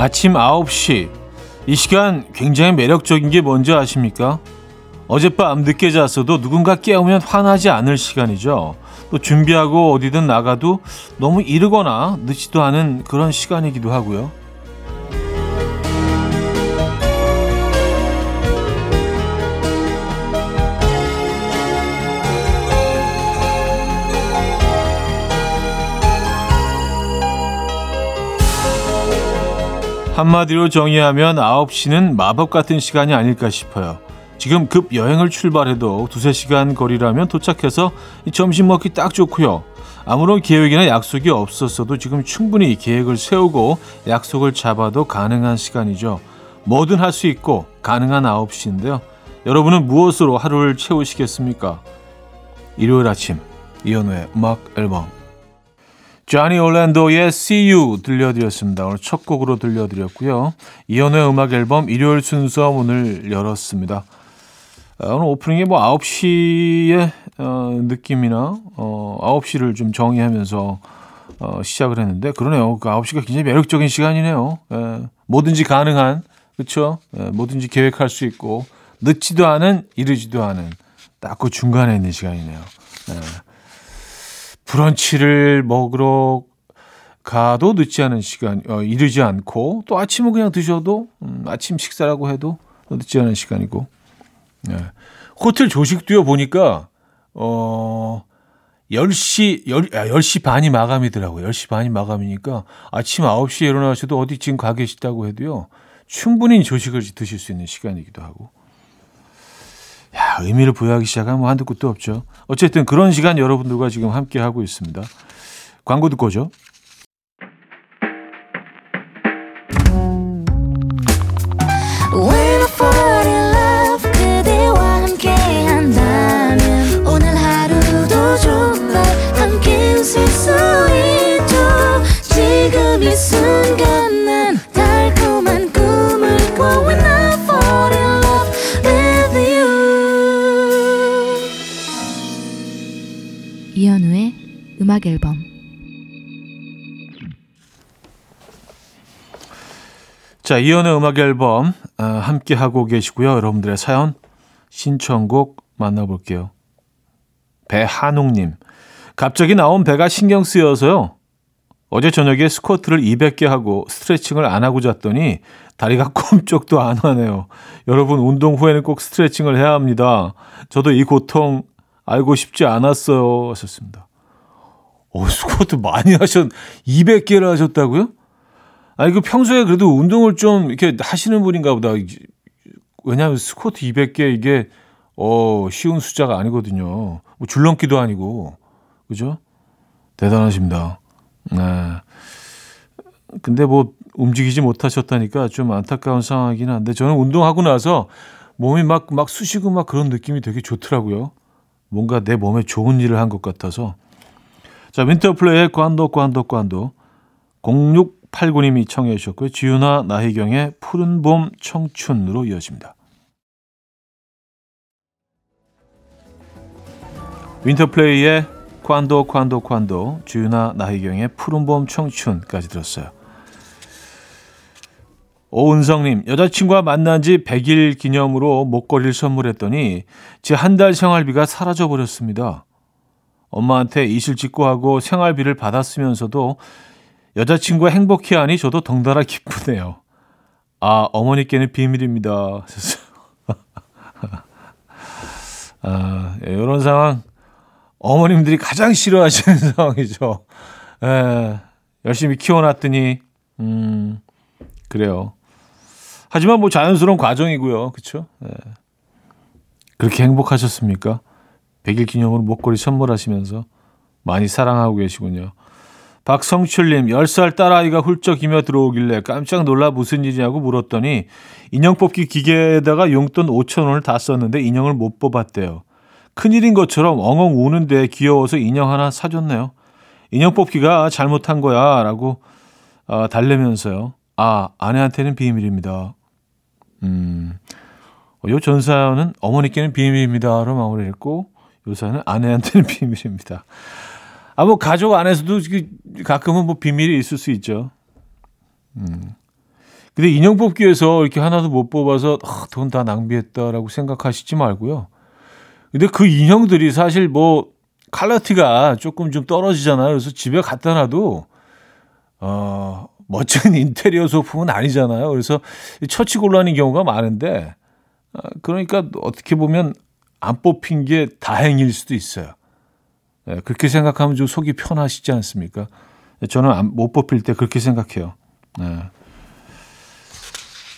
아침 9시. 이 시간 굉장히 매력적인 게 뭔지 아십니까? 어젯밤 늦게 잤어도 누군가 깨우면 화나지 않을 시간이죠. 또 준비하고 어디든 나가도 너무 이르거나 늦지도 않은 그런 시간이기도 하고요. 한마디로 정의하면 9시는 마법 같은 시간이 아닐까 싶어요. 지금 급 여행을 출발해도 두세 시간 거리라면 도착해서 점심 먹기 딱 좋고요. 아무런 계획이나 약속이 없었어도 지금 충분히 계획을 세우고 약속을 잡아도 가능한 시간이죠. 뭐든 할 수 있고 가능한 9시인데요. 여러분은 무엇으로 하루를 채우시겠습니까? 일요일 아침 이현우의 음악 앨범 쟈니 올랜도의 See You 들려드렸습니다. 오늘 첫 곡으로 들려드렸고요. 이연의 음악 앨범 일요일 순서 문을 열었습니다. 아, 오늘 오프닝에 뭐 9시의 어, 느낌이나 어, 9시를 좀 정의하면서 어, 시작을 했는데 그러네요. 그 9시가 굉장히 매력적인 시간이네요. 예, 뭐든지 가능한 그렇죠? 예, 뭐든지 계획할 수 있고 늦지도 않은 이르지도 않은 딱 그 중간에 있는 시간이네요. 예. 브런치를 먹으러 가도 늦지 않은 시간, 어, 이르지 않고 또 아침은 그냥 드셔도 음, 아침 식사라고 해도 늦지 않은 시간이고 네. 호텔 조식도요 보니까 어 10시 10, 아, 10시 반이 마감이더라고요. 10시 반이 마감이니까 아침 9시에 일어나셔도 어디 지금 가 계시다고 해도요. 충분히 조식을 드실 수 있는 시간이기도 하고 야, 의미를 부여하기 시작하면 뭐 한두 끝도 없죠. 어쨌든 그런 시간 여러분들과 지금 함께 하고 있습니다. 광고 듣고 오죠. 자, 이연의 음악 앨범 어, 함께 하고 계시고요. 여러분들의 사연 신청곡 만나볼게요. 배한웅님, 갑자기 나온 배가 신경 쓰여서요. 어제 저녁에 스쿼트를 200개 하고 스트레칭을 안 하고 잤더니 다리가 꼼짝도 안 하네요. 여러분 운동 후에는 꼭 스트레칭을 해야 합니다. 저도 이 고통 알고 싶지 않았어요. 하셨습니다. 어, 스쿼트 많이 하셨, 200개를 하셨다고요? 아니, 그 평소에 그래도 운동을 좀 이렇게 하시는 분인가 보다. 왜냐하면 스쿼트 200개 이게, 어, 쉬운 숫자가 아니거든요. 뭐 줄넘기도 아니고. 그죠? 대단하십니다. 네. 근데 뭐 움직이지 못하셨다니까 좀 안타까운 상황이긴 한데 저는 운동하고 나서 몸이 막, 막 쑤시고 막 그런 느낌이 되게 좋더라고요. 뭔가 내 몸에 좋은 일을 한 것 같아서. 자, 윈터플레이의 관도 관도 관도 0689님이 청해 주셨고요. 지윤아 나희경의 푸른 봄 청춘으로 이어집니다. 윈터플레이의 관도 관도 관도 주윤아 나희경의 푸른 봄 청춘까지 들었어요. 오은성님, 여자친구와 만난 지 100일 기념으로 목걸이를 선물했더니 제 한 달 생활비가 사라져 버렸습니다. 엄마한테 이실 직고 하고 생활비를 받았으면서도 여자친구가 행복해하니 저도 덩달아 기쁘네요. 아, 어머니께는 비밀입니다. 아, 이런 예, 상황 어머님들이 가장 싫어하시는 상황이죠. 예, 열심히 키워놨더니 음, 그래요. 하지만 뭐 자연스러운 과정이고요. 그렇죠? 예. 그렇게 행복하셨습니까? 100일 기념으로 목걸이 선물하시면서 많이 사랑하고 계시군요. 박성출님, 10살 딸아이가 훌쩍이며 들어오길래 깜짝 놀라 무슨 일이냐고 물었더니 인형 뽑기 기계에다가 용돈 5천 원을 다 썼는데 인형을 못 뽑았대요. 큰일인 것처럼 엉엉 우는데 귀여워서 인형 하나 사줬네요. 인형 뽑기가 잘못한 거야 라고 어, 달래면서요. 아, 아내한테는 비밀입니다. 음, 요 전사는 어머니께는 비밀입니다로 마무리했고 요사는 아내한테는 비밀입니다. 아, 뭐, 가족 안에서도 가끔은 뭐 비밀이 있을 수 있죠. 음. 근데 인형 뽑기에서 이렇게 하나도 못 뽑아서 아, 돈 다 낭비했다라고 생각하시지 말고요. 근데 그 인형들이 사실 뭐 퀄리티가 조금 좀 떨어지잖아요. 그래서 집에 갖다 놔도 어, 멋진 인테리어 소품은 아니잖아요. 그래서 처치 곤란인 경우가 많은데 어, 그러니까 어떻게 보면 안 뽑힌 게 다행일 수도 있어요. 네, 그렇게 생각하면 좀 속이 편하시지 않습니까? 저는 못 뽑힐 때 그렇게 생각해요. 네.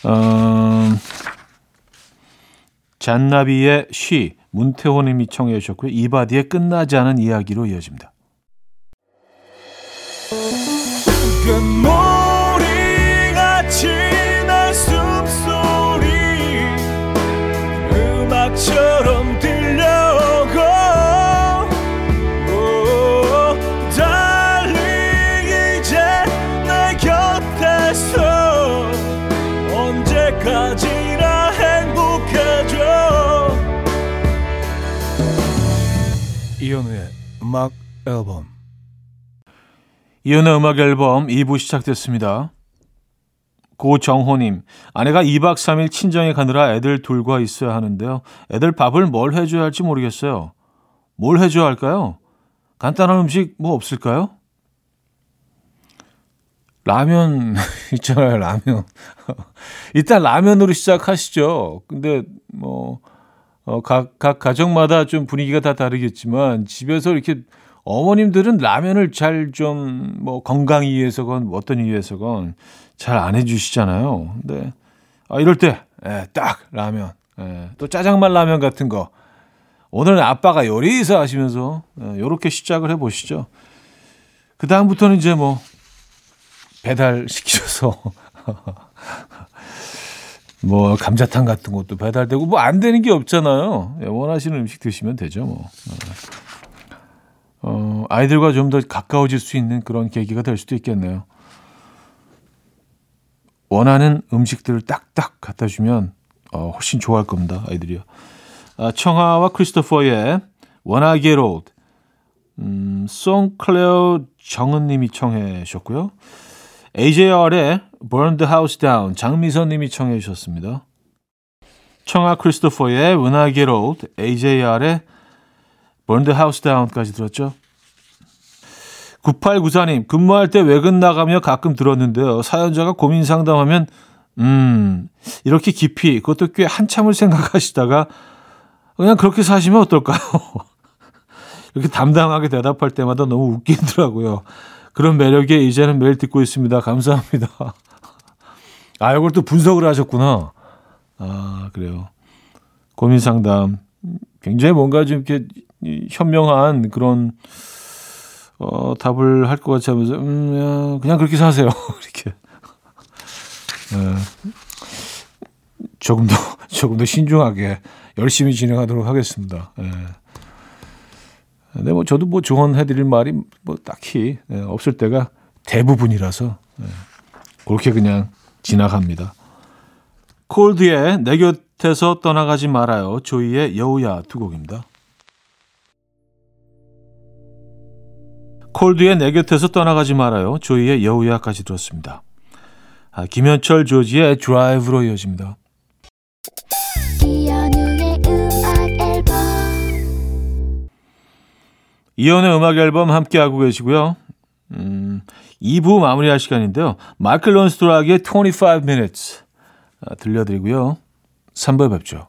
음, 잔나비의 쉬 문태호님이 청해 주셨고요. 이바디의 끝나지 않은 이야기로 이어집니다. 앨범 이현우의 음악 앨범 2부 시작됐습니다. 고정호님, 아내가 2박 3일 친정에 가느라 애들 둘과 있어야 하는데요. 애들 밥을 뭘 해줘야 할지 모르겠어요. 뭘 해줘야 할까요? 간단한 음식 뭐 없을까요? 라면 있잖아요, 라면. 일단 라면으로 시작하시죠. 근데 뭐 어, 각, 각 가정마다 좀 분위기가 다 다르겠지만 집에서 이렇게 어머님들은 라면을 잘 좀 뭐 건강 이유에서건 뭐 어떤 이유에서건 잘 안 해주시잖아요. 근데 아, 이럴 때, 예, 딱 라면, 예, 또 짜장면 라면 같은 거. 오늘은 아빠가 요리사 하시면서 예, 요렇게 시작을 해보시죠. 그 다음부터는 이제 뭐 배달 시키셔서 뭐 감자탕 같은 것도 배달되고 뭐 안 되는 게 없잖아요. 예, 원하시는 음식 드시면 되죠, 뭐. 어, 아이들과 좀 더 가까워질 수 있는 그런 계기가 될 수도 있겠네요. 원하는 음식들을 딱딱 갖다 주면 어, 훨씬 좋아할 겁니다, 아이들이요. 아, 청하와 크리스토퍼의 When I Get Old, 음, 송클레어 정은님이 청해 주셨고요. AJR의 Burn the House Down 장미선 님이 청해 주셨습니다. 청아 크리스토퍼의 Get Old, AJR의 The House Down까지 들었죠. 9894님, 근무할 때 외근 나가며 가끔 들었는데요. 사연자가 고민 상담하면, 음, 이렇게 깊이, 그것도 꽤 한참을 생각하시다가, 그냥 그렇게 사시면 어떨까요? 이렇게 담담하게 대답할 때마다 너무 웃기더라고요. 그런 매력에 이제는 매일 듣고 있습니다. 감사합니다. 아, 이걸 또 분석을 하셨구나. 아, 그래요. 고민 상담. 굉장히 뭔가 좀 이렇게 현명한 그런, 어, 답을 할 것 같이 하면서, 음, 그냥 그렇게 사세요. 이렇게. 네. 조금 더, 조금 더 신중하게 열심히 진행하도록 하겠습니다. 네. 근데 뭐 저도 뭐 조언해드릴 말이 뭐 딱히 네, 없을 때가 대부분이라서 네, 그렇게 그냥 지나갑니다. 콜드의 내 곁에서 떠나가지 말아요. 조이의 여우야 두 곡입니다. 콜드의 내 곁에서 떠나가지 말아요. 조이의 여우야까지 들었습니다. 아, 김현철 조지의 드라이브로 이어집니다. 이연의 음악 앨범 함께하고 계시고요. 음, 2부 마무리할 시간인데요. 마이클 론스토락의 25 minutes 아, 들려드리고요. 3부에 뵙죠.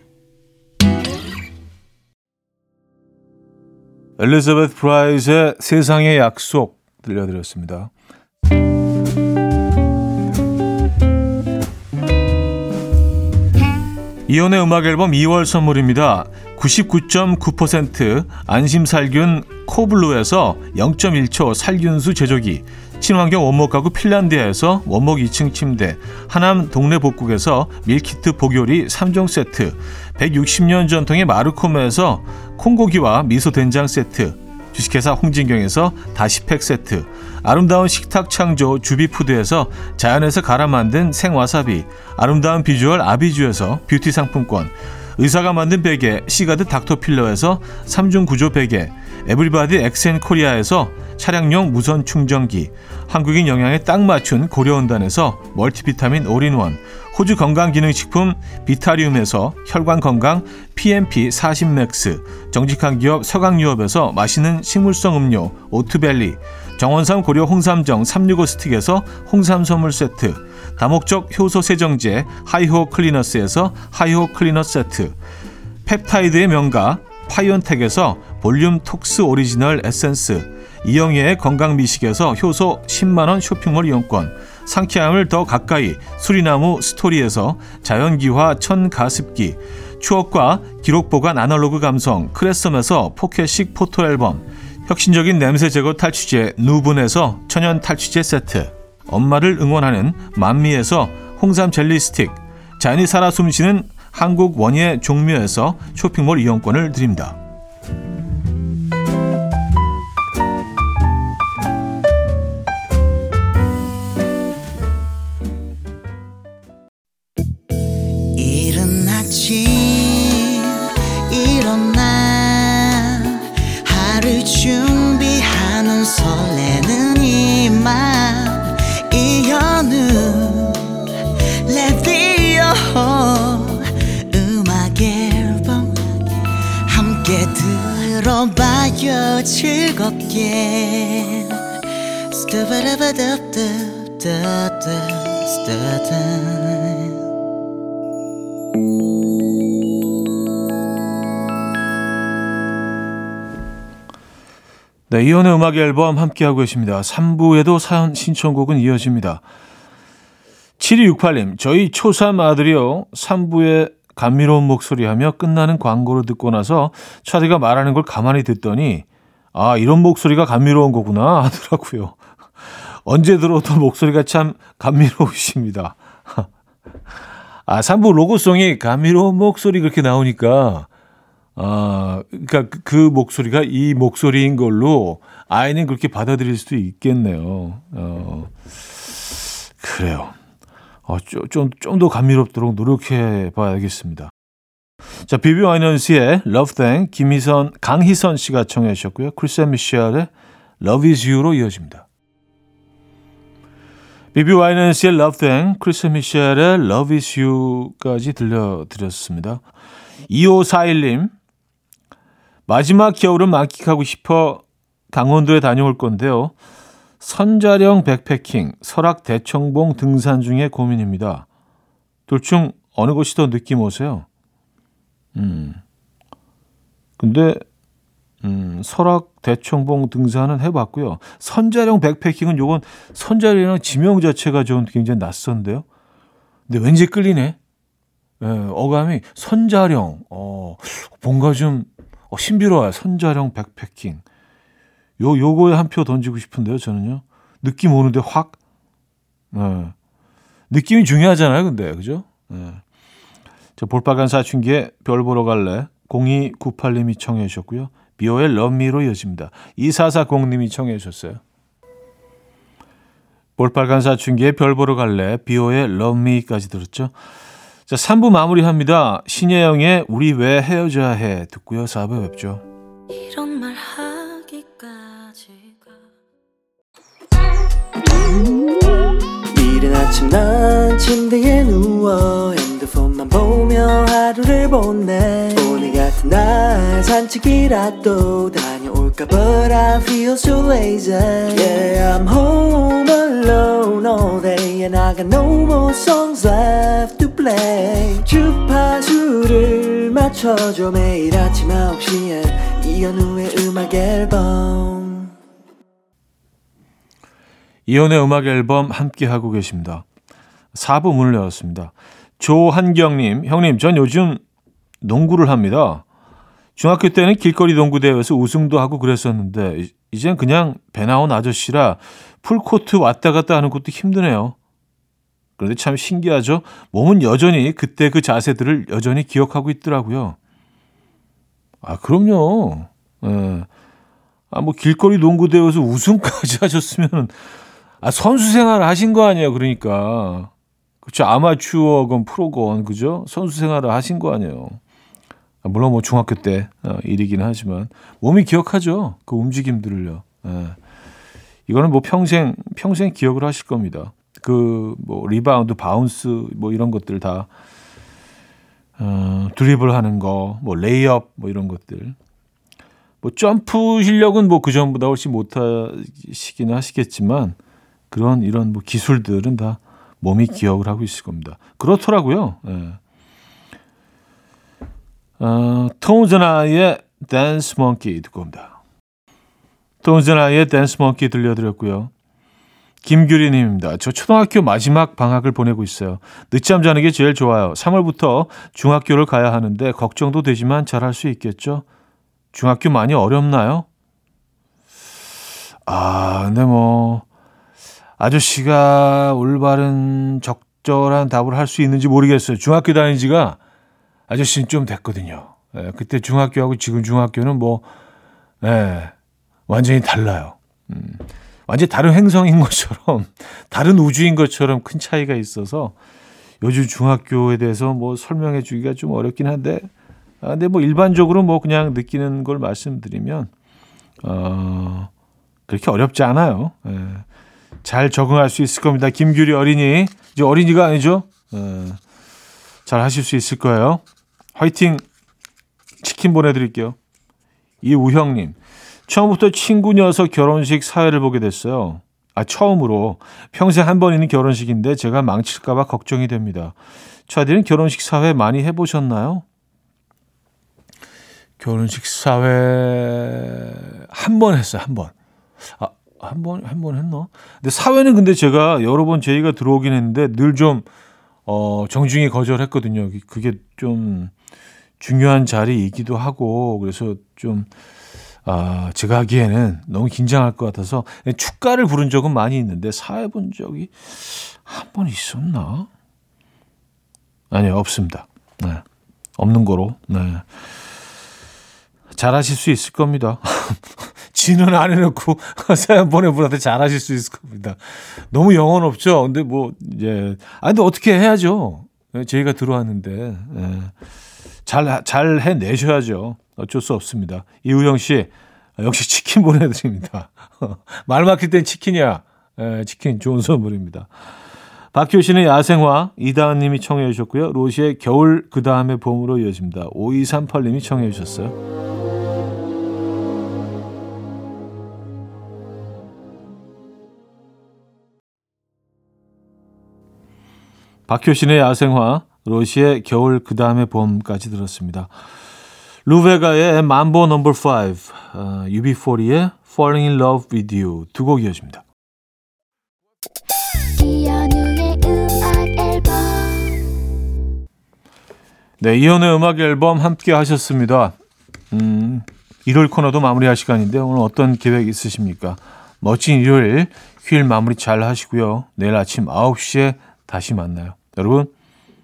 엘리자베트 프라이즈의 세상의 약속 들려드렸습니다. 이현우의 음악 앨범 2월 선물입니다. 99.9% 안심살균 코블루에서 0.1초 살균수 제조기 친환경 원목 가구 핀란디아에서 원목 2층 침대, 하남 동네 복국에서 밀키트 복요리 3종 세트, 160년 전통의 마루코메에서 콩고기와 미소 된장 세트, 주식회사 홍진경에서 다시팩 세트, 아름다운 식탁 창조 주비푸드에서 자연에서 갈아 만든 생와사비, 아름다운 비주얼 아비주에서 뷰티 상품권, 의사가 만든 베개 시가드 닥터필로에서 3중 구조 베개, 에브리바디 엑센코리아에서 차량용 무선 충전기, 한국인 영양에 딱 맞춘 고려은단에서 멀티비타민 올인원, 호주 건강기능식품 비타리움에서 혈관건강 PMP 40맥스, 정직한 기업 서강유업에서 맛있는 식물성 음료 오트벨리, 정원삼 고려 홍삼정 365 스틱에서 홍삼 선물 세트, 다목적 효소 세정제 하이호 클리너스에서 하이호 클리너 세트, 펩타이드의 명가 파이온텍에서 볼륨 톡스 오리지널 에센스, 이영애의 건강미식에서 효소 10만원 쇼핑몰 이용권, 상쾌함을 더 가까이 수리나무 스토리에서 자연기화 천가습기, 추억과 기록 보관 아날로그 감성 크레썸에서 포켓식 포토앨범, 혁신적인 냄새 제거 탈취제 누분에서 천연 탈취제 세트, 엄마를 응원하는 만미에서 홍삼 젤리 스틱, 자연이 살아 숨쉬는 한국 원예 종묘에서 쇼핑몰 이용권을 드립니다. 들어봐요 즐겁게 스타바라바답답답답답 네, 이혼의 음악 앨범 함께하고 계십니다. 3부에도 사연 신청곡은 이어집니다. 7268님, 저희 초삼 아들이요. 3부에 감미로운 목소리 하며 끝나는 광고를 듣고 나서 차디가 말하는 걸 가만히 듣더니 아, 이런 목소리가 감미로운 거구나 하더라고요. 언제 들어도 목소리가 참 감미로우십니다. 아, 3부 로고송이 감미로운 목소리 그렇게 나오니까 아, 그러니까 그, 그 목소리가 이 목소리인 걸로 아이는 그렇게 받아들일 수도 있겠네요. 어, 그래요. 어, 좀, 좀 더 감미롭도록 노력해 봐야겠습니다. 자, 비비 와이넌스의 Love Thing, 김희선, 강희선 씨가 청해 주셨고요. 크리셋 미셸의 Love Is You로 이어집니다. 비비 와이넌스의 Love Thing, 크리셋 미셸의 Love Is You까지 들려드렸습니다. 2541님, 마지막 겨울은 만끽하고 싶어 강원도에 다녀올 건데요. 선자령 백패킹, 설악 대청봉 등산 중에 고민입니다. 둘 중 어느 곳이 더 느낌 오세요? 음. 근데 음, 설악 대청봉 등산은 해 봤고요. 선자령 백패킹은 요건 선자령 지명 자체가 좀 굉장히 낯선데요. 근데 왠지 끌리네. 예, 어감이 선자령. 어, 뭔가 좀 어, 신비로워요. 선자령 백패킹. 요, 요거에 한 표 던지고 싶은데요, 저는요. 느낌 오는데 확. 네. 느낌이 중요하잖아요, 근데. 그죠? 네. 저 볼빨간 사춘기에 별 보러 갈래. 0298님이 청해 주셨고요. 비오의 럼미로 이어집니다. 2440님이 청해 주셨어요. 볼빨간 사춘기에 별 보러 갈래. 비오의 럼미까지 들었죠. 자, 3부 마무리합니다. 신예영의 우리 왜 헤어져야 해 듣고요. 4부에 뵙죠. 이런 말 하기까지가 이른 아침 난 침대에 누워 핸드폰만 보며 하루를 보내 오늘 같은 날 산책이라도 다녀올까 But I feel so lazy Yeah I'm home alone all day And I got no more songs left to play 주파수를 맞춰줘 매일 아침 9시에 이현우의 음악 앨범 이혼의 음악 앨범 함께 하고 계십니다. 4부 문을 열었습니다. 조한경님, 형님, 전 요즘 농구를 합니다. 중학교 때는 길거리 농구 대회에서 우승도 하고 그랬었는데 이젠 그냥 배 나온 아저씨라 풀코트 왔다 갔다 하는 것도 힘드네요. 그런데 참 신기하죠? 몸은 여전히 그때 그 자세들을 여전히 기억하고 있더라고요. 아, 그럼요. 예. 아, 뭐 길거리 농구 대회에서 우승까지 하셨으면 아, 선수 생활 하신 거 아니에요. 그러니까. 그렇죠. 아마추어건 프로건 그죠? 선수 생활을 하신 거 아니에요. 아, 물론 뭐 중학교 때 어, 일이긴 하지만 몸이 기억하죠. 그 움직임들을요. 예. 이거는 뭐 평생 평생 기억을 하실 겁니다. 그 뭐 리바운드, 바운스 뭐 이런 것들 다 어, 드리블 하는 거, 뭐 레이업 뭐 이런 것들. 뭐 점프 실력은 뭐 그 전보다 훨씬 못하시기는 하시겠지만 그런 이런 뭐 기술들은 다 몸이 기억을 하고 있을 겁니다. 그렇더라고요. 예. 어, Tones and I의 Dance Monkey 듣고 옵니다. Tones and I의 Dance Monkey 들려드렸고요. 김규리님입니다. 저 초등학교 마지막 방학을 보내고 있어요. 늦잠 자는 게 제일 좋아요. 3월부터 중학교를 가야 하는데 걱정도 되지만 잘할 수 있겠죠? 중학교 많이 어렵나요? 아, 근데 뭐 아저씨가 올바른 적절한 답을 할 수 있는지 모르겠어요. 중학교 다닌 지가 아저씨는 좀 됐거든요. 예, 그때 중학교하고 지금 중학교는 뭐, 예, 완전히 달라요. 음, 완전히 다른 행성인 것처럼, 다른 우주인 것처럼 큰 차이가 있어서 요즘 중학교에 대해서 뭐 설명해 주기가 좀 어렵긴 한데, 아, 근데 뭐 일반적으로 뭐 그냥 느끼는 걸 말씀드리면, 어, 그렇게 어렵지 않아요. 예. 잘 적응할 수 있을 겁니다. 김규리 어린이. 이제 어린이가 아니죠? 예. 잘 하실 수 있을 거예요. 화이팅! 치킨 보내드릴게요. 이우형님. 처음부터 친구 녀석 결혼식 사회를 보게 됐어요. 아, 처음으로. 평생 한 번 있는 결혼식인데 제가 망칠까봐 걱정이 됩니다. 차디는 결혼식 사회 많이 해보셨나요? 결혼식 사회 한 번 했어요, 한 번. 아, 한 번, 한 번 했나? 근데 사회는 근데 제가 여러 번 제의가 들어오긴 했는데 늘 좀, 어, 정중히 거절했거든요. 그게 좀 중요한 자리이기도 하고, 그래서 좀, 아, 제가 하기에는 너무 긴장할 것 같아서 축가를 부른 적은 많이 있는데 사회 본 적이 한 번 있었나? 아니요, 없습니다. 네. 없는 거로, 네. 잘하실 수 있을 겁니다. 지는 안 해놓고 사연 보내분한테 잘하실 수 있을 겁니다. 너무 영혼 없죠. 근데 뭐 이제 아 근데 어떻게 해야죠. 저희가 들어왔는데 잘잘 잘 해내셔야죠. 어쩔 수 없습니다. 이우영 씨 역시 치킨 보내드립니다. 말 막힐 땐 치킨이야. 에, 치킨 좋은 선물입니다. 박효신의 야생화 이다은님이 청해 주셨고요. 로시의 겨울 그 다음에 봄으로 이어집니다. 5238님이 청해 주셨어요. 박효신의 야생화, 로시의 겨울 그 다음에 봄까지 들었습니다. 루베가의 mambo 넘버 5, uh, UB40의 Falling in Love with You 두 곡 이어집니다. 네, 이현우의 음악 앨범 함께 하셨습니다. 음, 일요일 코너도 마무리할 시간인데 오늘 어떤 계획 있으십니까? 멋진 일요일 휴일 마무리 잘 하시고요. 내일 아침 9시에 다시 만나요. 여러분,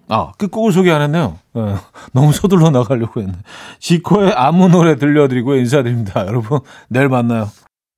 아, 끝곡을 소개 안 했네요. 네, 너무 서둘러 나가려고 했네. 지코의 아무 노래 들려드리고 인사드립니다. 여러분, 내일 만나요.